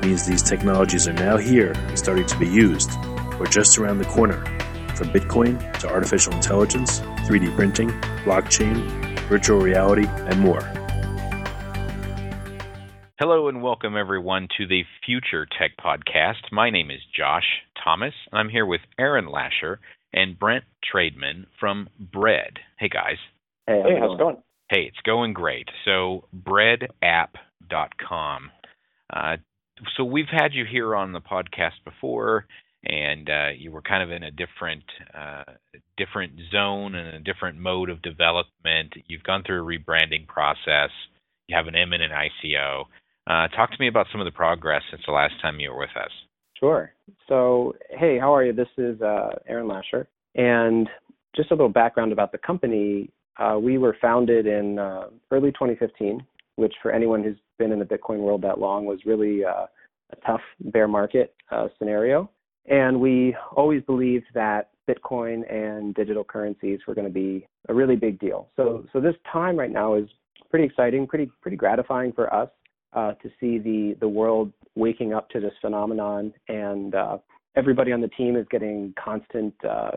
means these technologies are now here and starting to be used, or just around the corner, from Bitcoin to artificial intelligence, 3D printing, blockchain, virtual reality, and more. Hello and welcome everyone to the Future Tech Podcast. My name is Josh Thomas, and I'm here with Aaron Lasher and Brent Traidman from Bread. Hey guys. Hey, hey how's it going? Hey, it's going great. So, breadapp.com. Uh, so we've had you here on the podcast before, and uh, you were kind of in a different uh, different zone and a different mode of development. You've gone through a rebranding process. You have an imminent ICO. Uh, talk to me about some of the progress since the last time you were with us. Sure. So, hey, how are you? This is uh, Aaron Lasher, and just a little background about the company. Uh, we were founded in uh, early 2015, which for anyone who's been in the Bitcoin world that long was really uh, a tough bear market uh, scenario. And we always believed that Bitcoin and digital currencies were going to be a really big deal. So, so this time right now is pretty exciting, pretty pretty gratifying for us uh, to see the the world waking up to this phenomenon, and uh, everybody on the team is getting constant uh,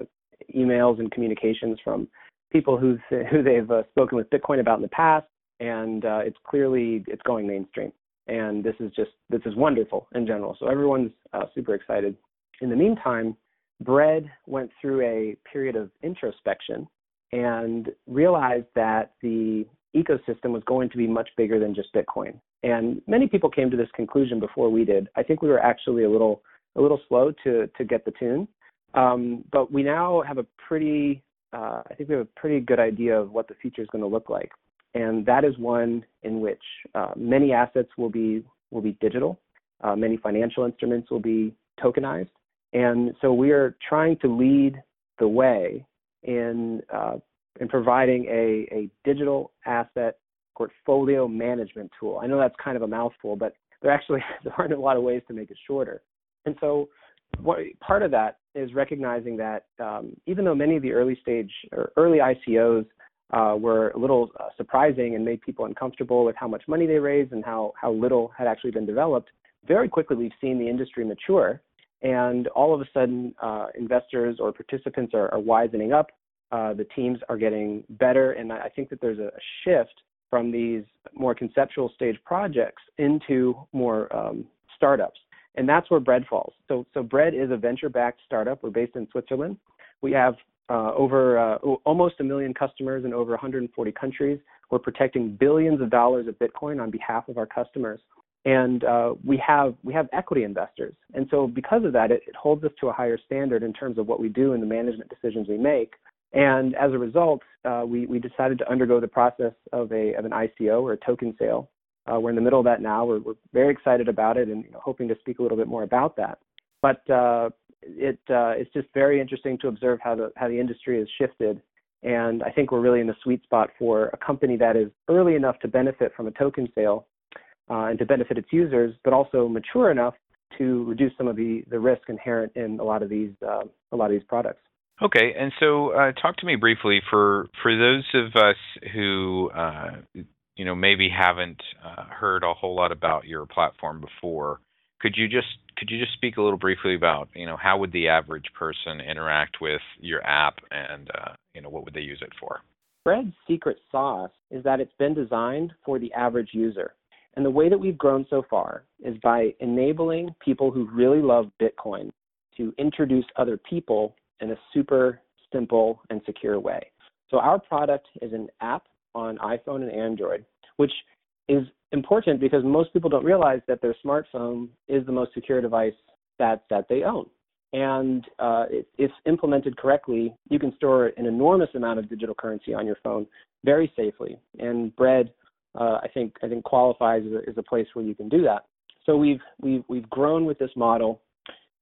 emails and communications from people who who they've uh, spoken with Bitcoin about in the past, and uh, it's clearly it's going mainstream. And this is just this is wonderful in general. So everyone's uh, super excited. In the meantime, Bread went through a period of introspection and realized that the ecosystem was going to be much bigger than just Bitcoin. And many people came to this conclusion before we did. I think we were actually a little a little slow to to get the tune, um, but we now have a pretty uh, I think we have a pretty good idea of what the future is going to look like, and that is one in which uh, many assets will be will be digital, uh, many financial instruments will be tokenized, and so we are trying to lead the way in uh, in providing a, a digital asset portfolio management tool. I know that's kind of a mouthful, but there actually there aren't a lot of ways to make it shorter. And so, what, part of that is recognizing that um, even though many of the early stage or early ICOs uh, were a little uh, surprising and made people uncomfortable with how much money they raised and how how little had actually been developed, very quickly we've seen the industry mature, and all of a sudden uh, investors or participants are, are wisening up. Uh, the teams are getting better, and I think that there's a shift from these more conceptual stage projects into more um, startups. And that's where Bread falls. So, so Bread is a venture-backed startup. We're based in Switzerland. We have uh, over uh, almost a million customers in over 140 countries. We're protecting billions of dollars of Bitcoin on behalf of our customers, and uh, we have we have equity investors. And so because of that, it, it holds us to a higher standard in terms of what we do and the management decisions we make. And as a result, uh, we, we decided to undergo the process of, a, of an ICO or a token sale. Uh, we're in the middle of that now. We're, we're very excited about it and you know, hoping to speak a little bit more about that. But uh, it, uh, it's just very interesting to observe how the, how the industry has shifted. And I think we're really in the sweet spot for a company that is early enough to benefit from a token sale uh, and to benefit its users, but also mature enough to reduce some of the, the risk inherent in a lot of these uh, a lot of these products. Okay, and so uh, talk to me briefly for for those of us who uh, you know maybe haven't uh, heard a whole lot about your platform before. Could you just could you just speak a little briefly about you know how would the average person interact with your app and uh, you know what would they use it for? Bread's secret sauce is that it's been designed for the average user. And the way that we've grown so far is by enabling people who really love Bitcoin to introduce other people in a super simple and secure way. So our product is an app on iPhone and Android, which is important because most people don't realize that their smartphone is the most secure device that that they own. And uh, if implemented correctly, you can store an enormous amount of digital currency on your phone very safely. And Bread, uh, I think, I think qualifies as a, as a, place where you can do that. So we've we've we've grown with this model,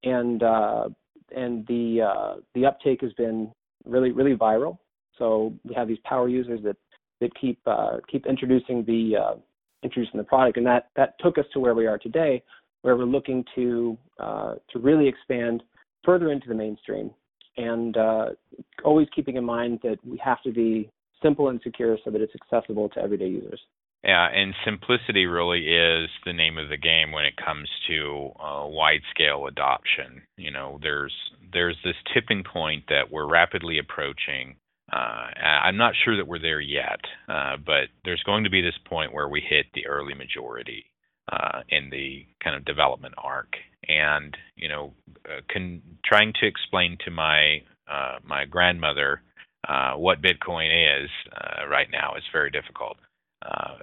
and uh, and the uh, the uptake has been really really viral. So we have these power users that that keep uh, keep introducing the uh, introducing the product, and that that took us to where we are today, where we're looking to uh, to really expand further into the mainstream, and uh, always keeping in mind that we have to be simple and secure so that it's accessible to everyday users. Yeah, and simplicity really is the name of the game when it comes to uh, wide scale adoption. You know, there's there's this tipping point that we're rapidly approaching uh, I'm not sure that we're there yet, uh, but there's going to be this point where we hit the early majority uh, in the kind of development arc. And you know, uh, can, trying to explain to my uh, my grandmother uh, what Bitcoin is right now is very difficult.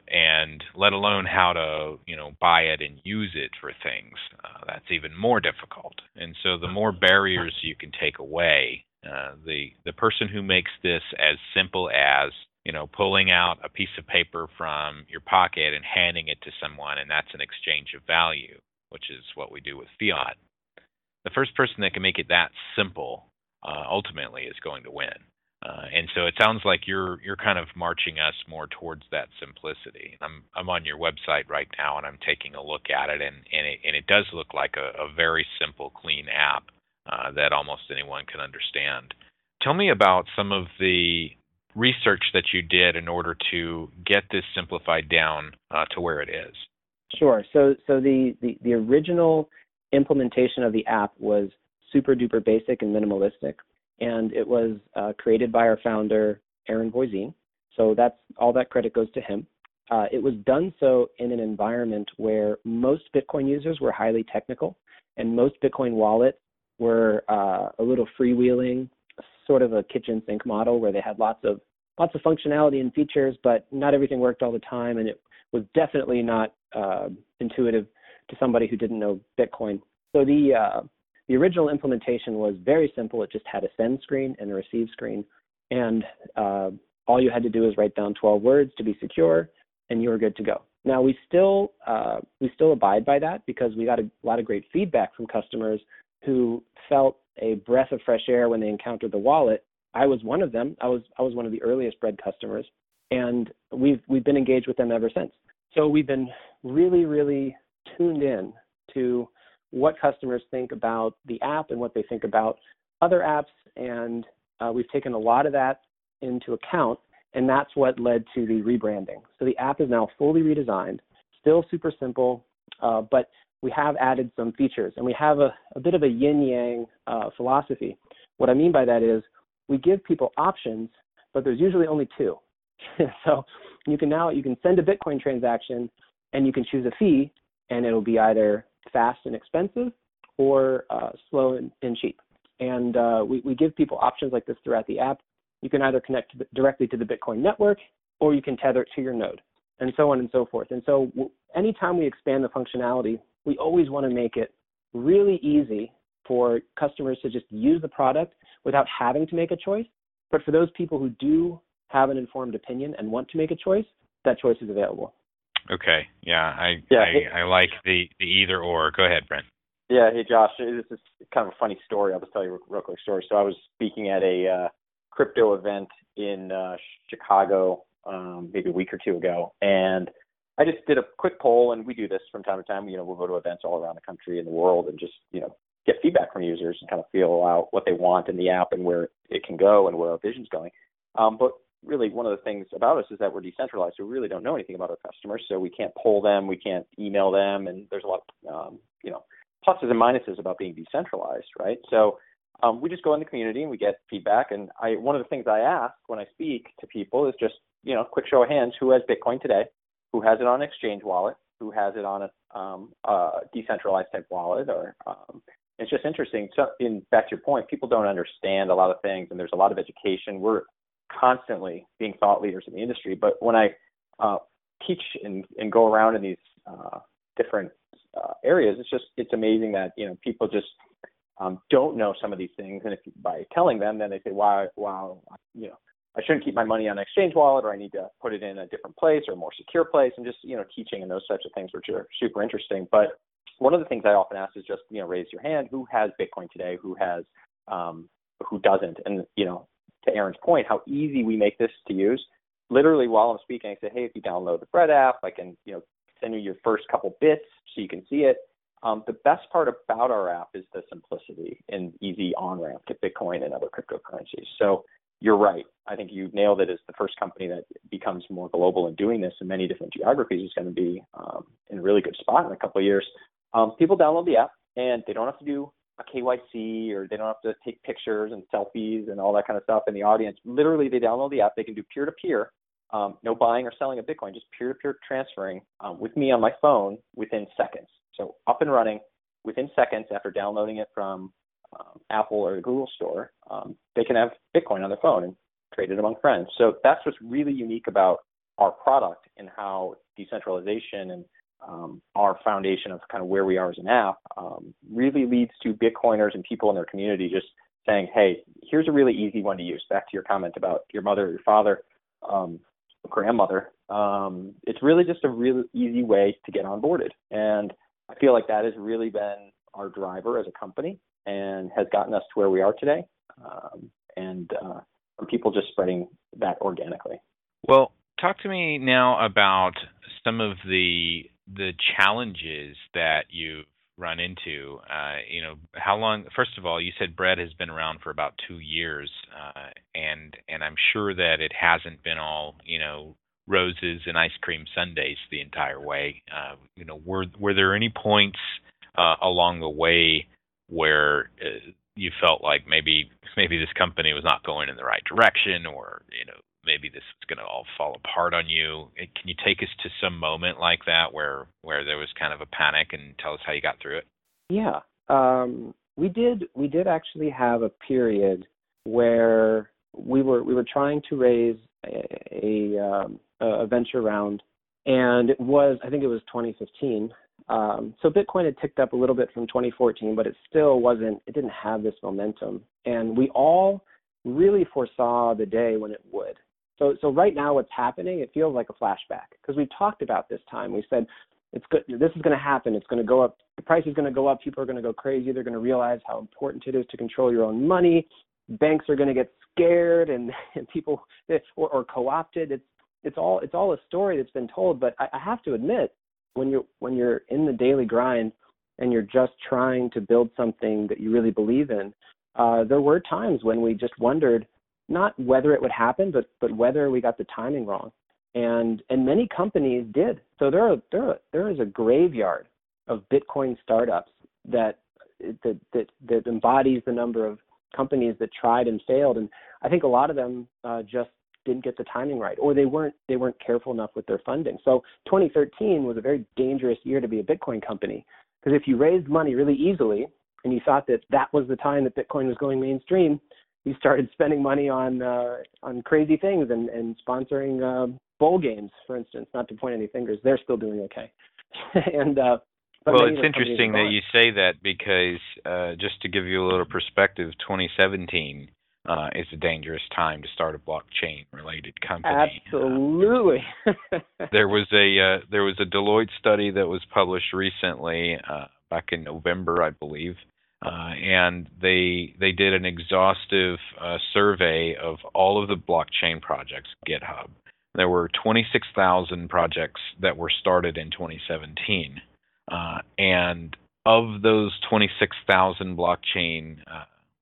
and let alone how to you know buy it and use it for things, that's even more difficult. And so the more barriers you can take away, uh, the the person who makes this as simple as you know pulling out a piece of paper from your pocket and handing it to someone, and that's an exchange of value, which is what we do with fiat. The first person that can make it that simple uh, ultimately is going to win. Uh, and so it sounds like you're you're kind of marching us more towards that simplicity. I'm I'm on your website right now and I'm taking a look at it and and it, and it does look like a, a very simple, clean app uh, that almost anyone can understand. Tell me about some of the research that you did in order to get this simplified down uh, to where it is. Sure. So, so the, the, the original implementation of the app was super duper basic and minimalistic, and it was uh, created by our founder Aaron Voisine. So that's all that credit goes to him. Uh, it was done so in an environment where most Bitcoin users were highly technical, and most Bitcoin wallets were uh, a little freewheeling, sort of a kitchen sink model where they had lots of lots of functionality and features, but not everything worked all the time, and it was definitely not uh, intuitive to somebody who didn't know Bitcoin. So the uh, the original implementation was very simple. It just had a send screen and a receive screen, and uh, all you had to do was write down 12 words to be secure, and you were good to go. Now we still uh, we still abide by that because we got a lot of great feedback from customers who felt a breath of fresh air when they encountered the wallet. I was one of them. I was I was one of the earliest bread customers, and we've we've been engaged with them ever since. So we've been really really tuned in to what customers think about the app and what they think about other apps, and uh, we've taken a lot of that into account, and that's what led to the rebranding. So the app is now fully redesigned, still super simple, uh, but we have added some features and we have a, a bit of a yin yang uh, philosophy. What I mean by that is we give people options, but there's usually only two. so you can now you can send a Bitcoin transaction and you can choose a fee and it'll be either fast and expensive or uh, slow and, and, cheap. And uh, we, we give people options like this throughout the app. You can either connect to the, directly to the Bitcoin network or you can tether it to your node and so on and so forth. And so anytime we expand the functionality, we always want to make it really easy for customers to just use the product without having to make a choice. But for those people who do have an informed opinion and want to make a choice, that choice is available. Okay. Yeah, I yeah, I, hey, I like the, the either or. Go ahead, Brent. Yeah. Hey, Josh. This is kind of a funny story. I'll just tell you a real quick story. So I was speaking at a uh, crypto event in uh, Chicago um, maybe a week or two ago, and I just did a quick poll, and we do this from time to time. You know, we'll go to events all around the country and the world, and just you know get feedback from users and kind of feel out what they want in the app and where it can go and where our vision's going. Um, but really, one of the things about us is that we're decentralized. So we really don't know anything about our customers, so we can't poll them, we can't email them, and there's a lot of um, you know pluses and minuses about being decentralized, right? So um, we just go in the community and we get feedback. And I one of the things I ask when I speak to people is just you know quick show of hands who has Bitcoin today who has it on an Exchange Wallet, who has it on a, um, a decentralized type wallet, or um, it's just interesting. So, in back to your point, people don't understand a lot of things, and there's a lot of education. We're constantly being thought leaders in the industry, but when I uh, teach and, and go around in these uh, different uh, areas, it's just it's amazing that you know people just um, don't know some of these things, and if by telling them, then they say, "Wow, wow, you know, I shouldn't keep my money on an exchange wallet, or I need to put it in a different place or a more secure place," and just you know, teaching and those types of things, which are super interesting. But one of the things I often ask is just you know, raise your hand. Who has Bitcoin today? Who has um, who doesn't? And you know, to Aaron's point, how easy we make this to use. Literally, while I'm speaking, I say, "Hey, if you download the Bread app, I can you know send you your first couple bits so you can see it." Um, the best part about our app is the simplicity and easy on ramp to Bitcoin and other cryptocurrencies. So you're right. I think you nailed it as the first company that becomes more global and doing this in many different geographies is going to be um, in a really good spot in a couple of years. Um, people download the app and they don't have to do a KYC or they don't have to take pictures and selfies and all that kind of stuff in the audience. Literally, they download the app. They can do peer to peer, no buying or selling of Bitcoin, just peer to peer transferring um, with me on my phone within seconds. So up and running within seconds after downloading it from um, Apple or the Google Store, um, they can have Bitcoin on their phone and trade it among friends. So that's what's really unique about our product and how decentralization and um, our foundation of kind of where we are as an app um, really leads to Bitcoiners and people in their community just saying, hey, here's a really easy one to use. Back to your comment about your mother, your father, um, grandmother. Um, it's really just a really easy way to get onboarded. And I feel like that has really been our driver as a company and has gotten us to where we are today. Um, and uh, people just spreading that organically. Well, talk to me now about some of the the challenges that you've run into. Uh, you know, how long? First of all, you said bread has been around for about two years, uh, and and I'm sure that it hasn't been all you know roses and ice cream sundaes the entire way. Uh, you know, were were there any points uh, along the way where uh, you felt like maybe maybe this company was not going in the right direction, or you know maybe this is going to all fall apart on you? Can you take us to some moment like that where where there was kind of a panic and tell us how you got through it? Yeah, um, we did. We did actually have a period where we were we were trying to raise a, a um, a venture round, and it was I think it was 2015. Um, so Bitcoin had ticked up a little bit from 2014, but it still wasn't. It didn't have this momentum, and we all really foresaw the day when it would. So so right now, what's happening? It feels like a flashback because we talked about this time. We said it's good. This is going to happen. It's going to go up. The price is going to go up. People are going to go crazy. They're going to realize how important it is to control your own money. Banks are going to get scared, and, and people or, or co-opted. It's it's all it's all a story that's been told. But I, I have to admit, when you're when you're in the daily grind and you're just trying to build something that you really believe in, uh, there were times when we just wondered not whether it would happen, but but whether we got the timing wrong. And and many companies did. So there are there are, there is a graveyard of Bitcoin startups that that that that embodies the number of companies that tried and failed. And I think a lot of them uh, just didn't get the timing right or they weren't they weren't careful enough with their funding. So 2013 was a very dangerous year to be a Bitcoin company because if you raised money really easily and you thought that that was the time that Bitcoin was going mainstream, you started spending money on uh, on crazy things and and sponsoring uh, bowl games, for instance. Not to point any fingers, they're still doing okay. and uh, well, it's interesting that you say that because uh, just to give you a little perspective, 2017 uh, is a dangerous time to start a blockchain related company. Absolutely. there was a uh, there was a Deloitte study that was published recently, uh, back in November, I believe, uh, and they they did an exhaustive uh, survey of all of the blockchain projects GitHub. There were 26,000 projects that were started in 2017, uh, and of those 26,000 blockchain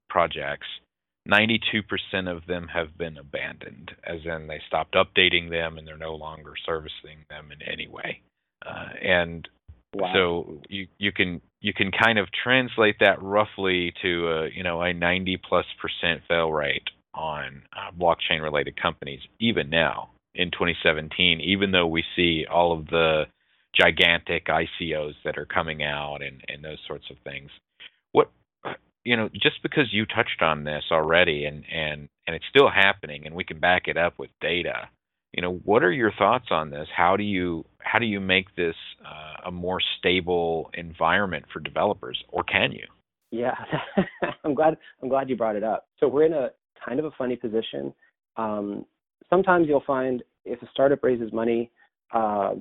projects, 92% of them have been abandoned, as in they stopped updating them and they're no longer servicing them in any way. Uh, and wow. so you you can you can kind of translate that roughly to a, you know a 90 plus percent fail rate on uh, blockchain related companies even now in 2017 even though we see all of the gigantic ICOs that are coming out and, and those sorts of things. You know, just because you touched on this already and, and, and it's still happening and we can back it up with data, you know, what are your thoughts on this? How do you how do you make this uh, a more stable environment for developers, or can you? Yeah, I'm glad I'm glad you brought it up. So we're in a kind of a funny position. Um, sometimes you'll find if a startup raises money, uh,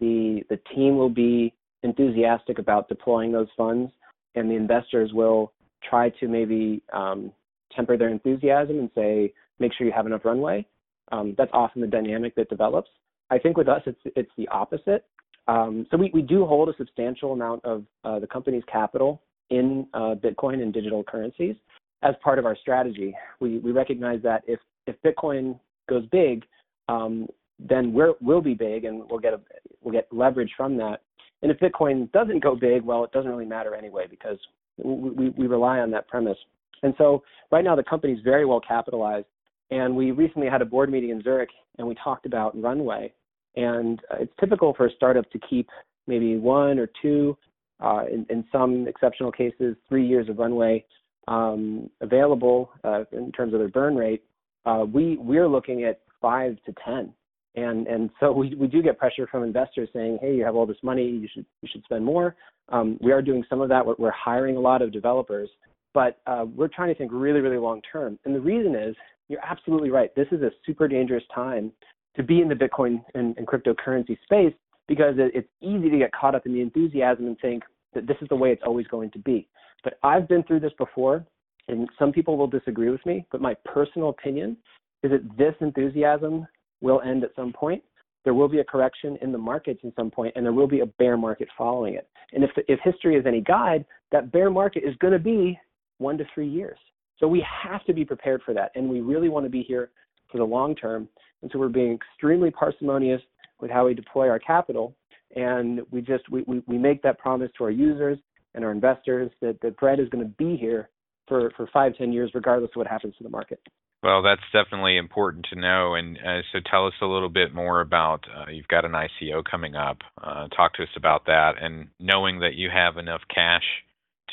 the the team will be enthusiastic about deploying those funds, and the investors will try to maybe um, temper their enthusiasm and say, make sure you have enough runway. Um, that's often the dynamic that develops. I think with us, it's it's the opposite. Um, so we, we do hold a substantial amount of uh, the company's capital in uh, Bitcoin and digital currencies as part of our strategy. We we recognize that if if Bitcoin goes big, um, then we're, we'll be big and we'll get a, we'll get leverage from that. And if Bitcoin doesn't go big, well, it doesn't really matter anyway because we, we, rely on that premise. And so right now the company is very well capitalized. And we recently had a board meeting in Zurich and we talked about runway. And uh, it's typical for a startup to keep maybe one or two, uh, in, in, some exceptional cases, three years of runway um, available uh, in terms of their burn rate. Uh, we we're looking at five to ten, and and so we, we do get pressure from investors saying, hey, you have all this money, you should you should spend more. Um, we are doing some of that. We're, we're hiring a lot of developers, but uh, we're trying to think really really long term. And the reason is you're absolutely right. This is a super dangerous time to be in the Bitcoin and, and cryptocurrency space because it, it's easy to get caught up in the enthusiasm and think that this is the way it's always going to be. But I've been through this before, and some people will disagree with me. But my personal opinion is that this enthusiasm will end at some point. There will be a correction in the markets at some point, and there will be a bear market following it. And if, if history is any guide, that bear market is going to be one to three years. So we have to be prepared for that, and we really want to be here for the long term. And so we're being extremely parsimonious with how we deploy our capital, and we just we, we, we make that promise to our users and our investors that, that bread is going to be here for, for five, ten years, regardless of what happens to the market. Well, that's definitely important to know. And uh, so tell us a little bit more about uh, you've got an ICO coming up. Uh, talk to us about that. And knowing that you have enough cash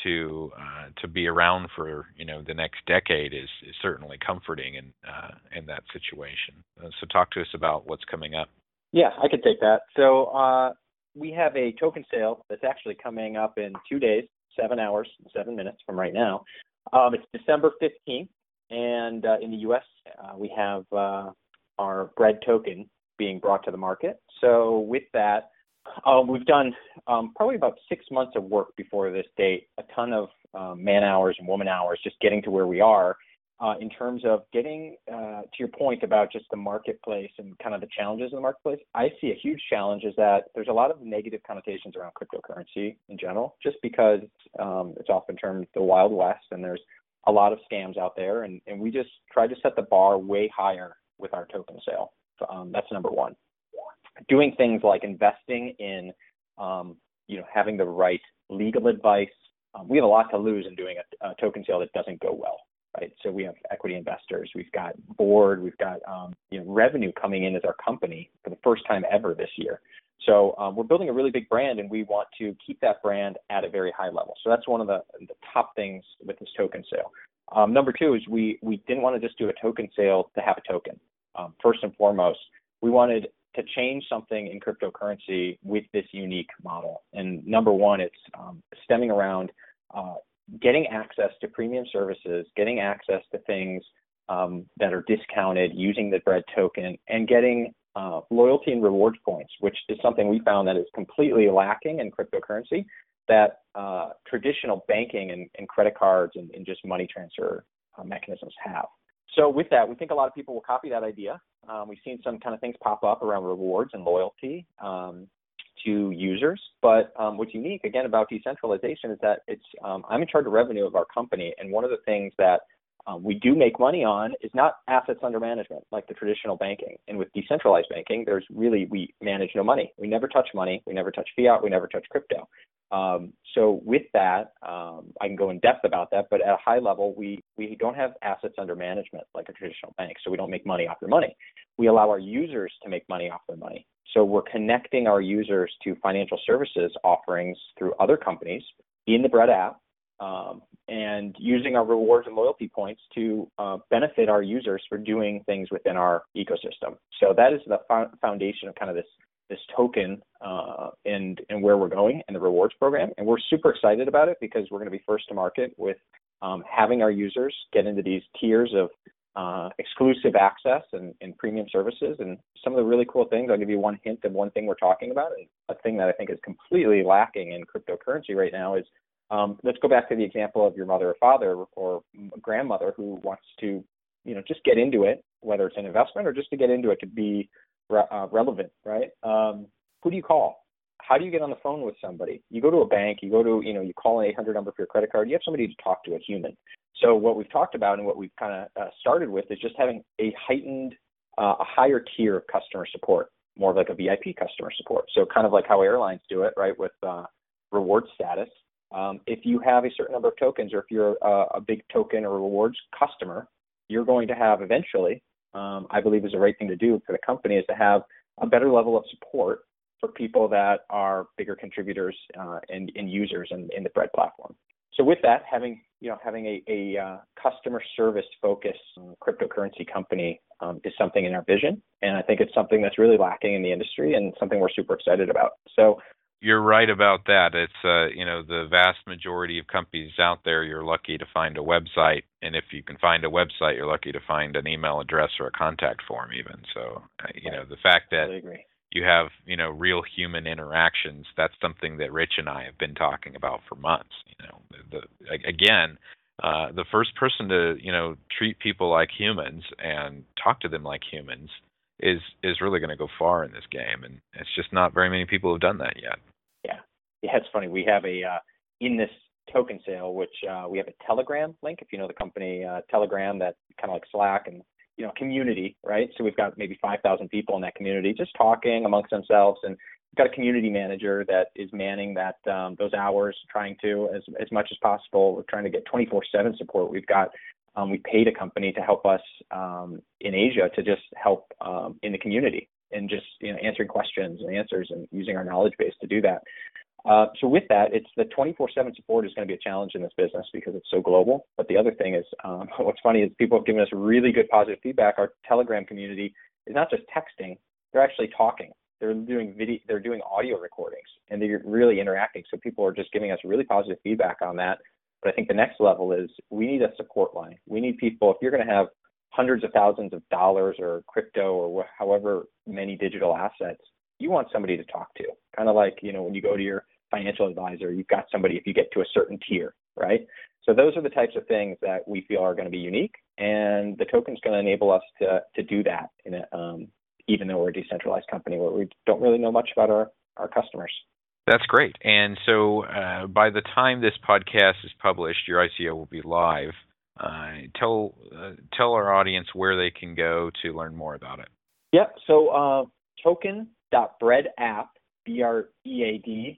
to uh, to be around for you know the next decade is, is certainly comforting in uh, in that situation. Uh, so talk to us about what's coming up. Yeah, I could take that. So we have a token sale that's actually coming up in two days, seven hours, seven minutes from right now. Um, it's December 15th, and uh, in the U.S., uh, we have uh, our bread token being brought to the market. So with that, um, we've done um, probably about six months of work before this date, a ton of um, man hours and woman hours just getting to where we are uh, in terms of getting uh, to your point about just the marketplace and kind of the challenges in the marketplace. I see a huge challenge is that there's a lot of negative connotations around cryptocurrency in general, just because um, it's often termed the Wild West and there's a lot of scams out there, and, and we just try to set the bar way higher with our token sale. Um, that's number one. Doing things like investing in, um, you know, having the right legal advice. Um, we have a lot to lose in doing a, a, token sale that doesn't go well, right? So we have equity investors, we've got board, we've got um, you know revenue coming in as our company for the first time ever this year. So um, we're building a really big brand, and we want to keep that brand at a very high level. So that's one of the, the top things with this token sale. Um, number two is we we didn't want to just do a token sale to have a token. Um, first and foremost, we wanted to change something in cryptocurrency with this unique model. And number one, it's um, stemming around uh, getting access to premium services, getting access to things um, that are discounted using the bread token, and getting uh, loyalty and rewards points, which is something we found that is completely lacking in cryptocurrency that uh, traditional banking and, and, credit cards and, and, just money transfer uh, mechanisms have. So with that, we think a lot of people will copy that idea. Um, we've seen some kind of things pop up around rewards and loyalty um, to users. But um, what's unique again about decentralization is that it's um, I'm in charge of revenue of our company, and one of the things that um, we do make money on is not assets under management like the traditional banking. And with decentralized banking, there's really, we manage no money. We never touch money. We never touch fiat. We never touch crypto. Um, so with that, um, I can go in depth about that, but at a high level, we, we don't have assets under management like a traditional bank. So we don't make money off their money. We allow our users to make money off their money. So we're connecting our users to financial services offerings through other companies in the Bread app um, and using our rewards and loyalty points to uh, benefit our users for doing things within our ecosystem. So that is the fo- foundation of kind of this this token uh, and and where we're going in the rewards program. And we're super excited about it because we're going to be first to market with um, having our users get into these tiers of uh, exclusive access and, and, premium services and some of the really cool things. I'll give you one hint of one thing we're talking about, and a thing that I think is completely lacking in cryptocurrency right now is um, let's go back to the example of your mother or father or grandmother who wants to, you know, just get into it, whether it's an investment or just to get into it to be re- uh, relevant, right? Um, who do you call? How do you get on the phone with somebody? You go to a bank, you go to, you know, you call an 800 number for your credit card. You have somebody to talk to, a human. So what we've talked about and what we've kind of uh, started with is just having a heightened, uh, a higher tier of customer support, more of like a VIP customer support. So kind of like how airlines do it, right, with uh, reward status. Um, if you have a certain number of tokens, or if you're a, a big token or rewards customer, you're going to have eventually, um, I believe, is the right thing to do for the company, is to have a better level of support for people that are bigger contributors uh, and, and, users in, in the Bread platform. So with that, having you know having a, a uh, customer service focused cryptocurrency company um, is something in our vision, and I think it's something that's really lacking in the industry and something we're super excited about. So you're right about that. It's uh, you know the vast majority of companies out there. You're lucky to find a website, and if you can find a website, you're lucky to find an email address or a contact form, even. So uh, you right. know the fact that you have you know real human interactions that's something that rich and i have been talking about for months you know the, the again uh, the first person to you know treat people like humans and talk to them like humans is is really going to go far in this game and it's just not very many people have done that yet yeah yeah it's funny we have a uh, in this token sale which uh, we have a telegram link if you know the company uh, telegram that kind of like slack and you know community, right? So we've got maybe 5,000 people in that community just talking amongst themselves, and we've got a community manager that is manning that um, those hours, trying to as as much as possible. We're trying to get 24/7 support. We've got um, we paid a company to help us um, in Asia to just help um, in the community and just you know answering questions and answers and using our knowledge base to do that. Uh, so with that, it's the 24/7 support is going to be a challenge in this business because it's so global. But the other thing is, um, what's funny is people have given us really good positive feedback. Our Telegram community is not just texting; they're actually talking. They're doing video, they're doing audio recordings, and they're really interacting. So people are just giving us really positive feedback on that. But I think the next level is we need a support line. We need people. If you're going to have hundreds of thousands of dollars or crypto or however many digital assets, you want somebody to talk to. Kind of like you know when you go to your financial advisor, you've got somebody if you get to a certain tier, right? So those are the types of things that we feel are going to be unique, and the token is going to enable us to to do that. A, um, even though we're a decentralized company where we don't really know much about our our customers. That's great. And so uh, by the time this podcast is published, your ICO will be live. Uh, tell uh, tell our audience where they can go to learn more about it. Yeah. So uh, token.breadapp B-R-E-A-D-A-P-P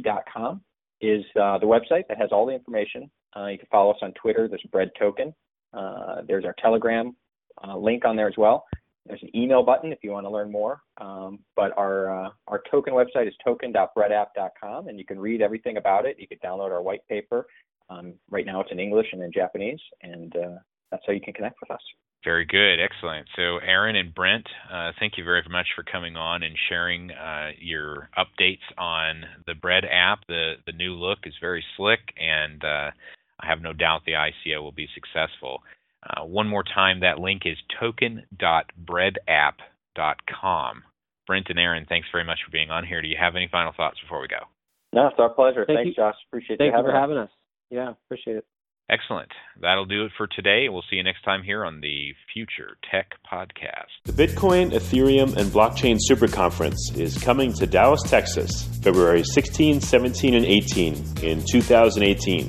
dot com is uh, the website that has all the information. Uh, you can follow us on Twitter. There's Bread Token. Uh, there's our Telegram link on there as well. There's an email button if you want to learn more. Um, but our uh, our token website is token.breadapp.com, and you can read everything about it. You can download our white paper. Um, right now it's in English and in Japanese, and uh, that's how you can connect with us. Very good, excellent. So, Aaron and Brent, uh, thank you very much for coming on and sharing uh, your updates on the Bread app. The the new look is very slick, and uh, I have no doubt the ICO will be successful. Uh, one more time, that link is token.breadapp.com. Brent and Aaron, thanks very much for being on here. Do you have any final thoughts before we go? No, it's our pleasure. Thank thanks, you. Josh. Appreciate Thank you, you for having us. Yeah, appreciate it. Excellent. That'll do it for today. We'll see you next time here on the Future Tech Podcast. The Bitcoin, Ethereum, and Blockchain Super Conference is coming to Dallas, Texas, February 16, 17, and 18 in 2018.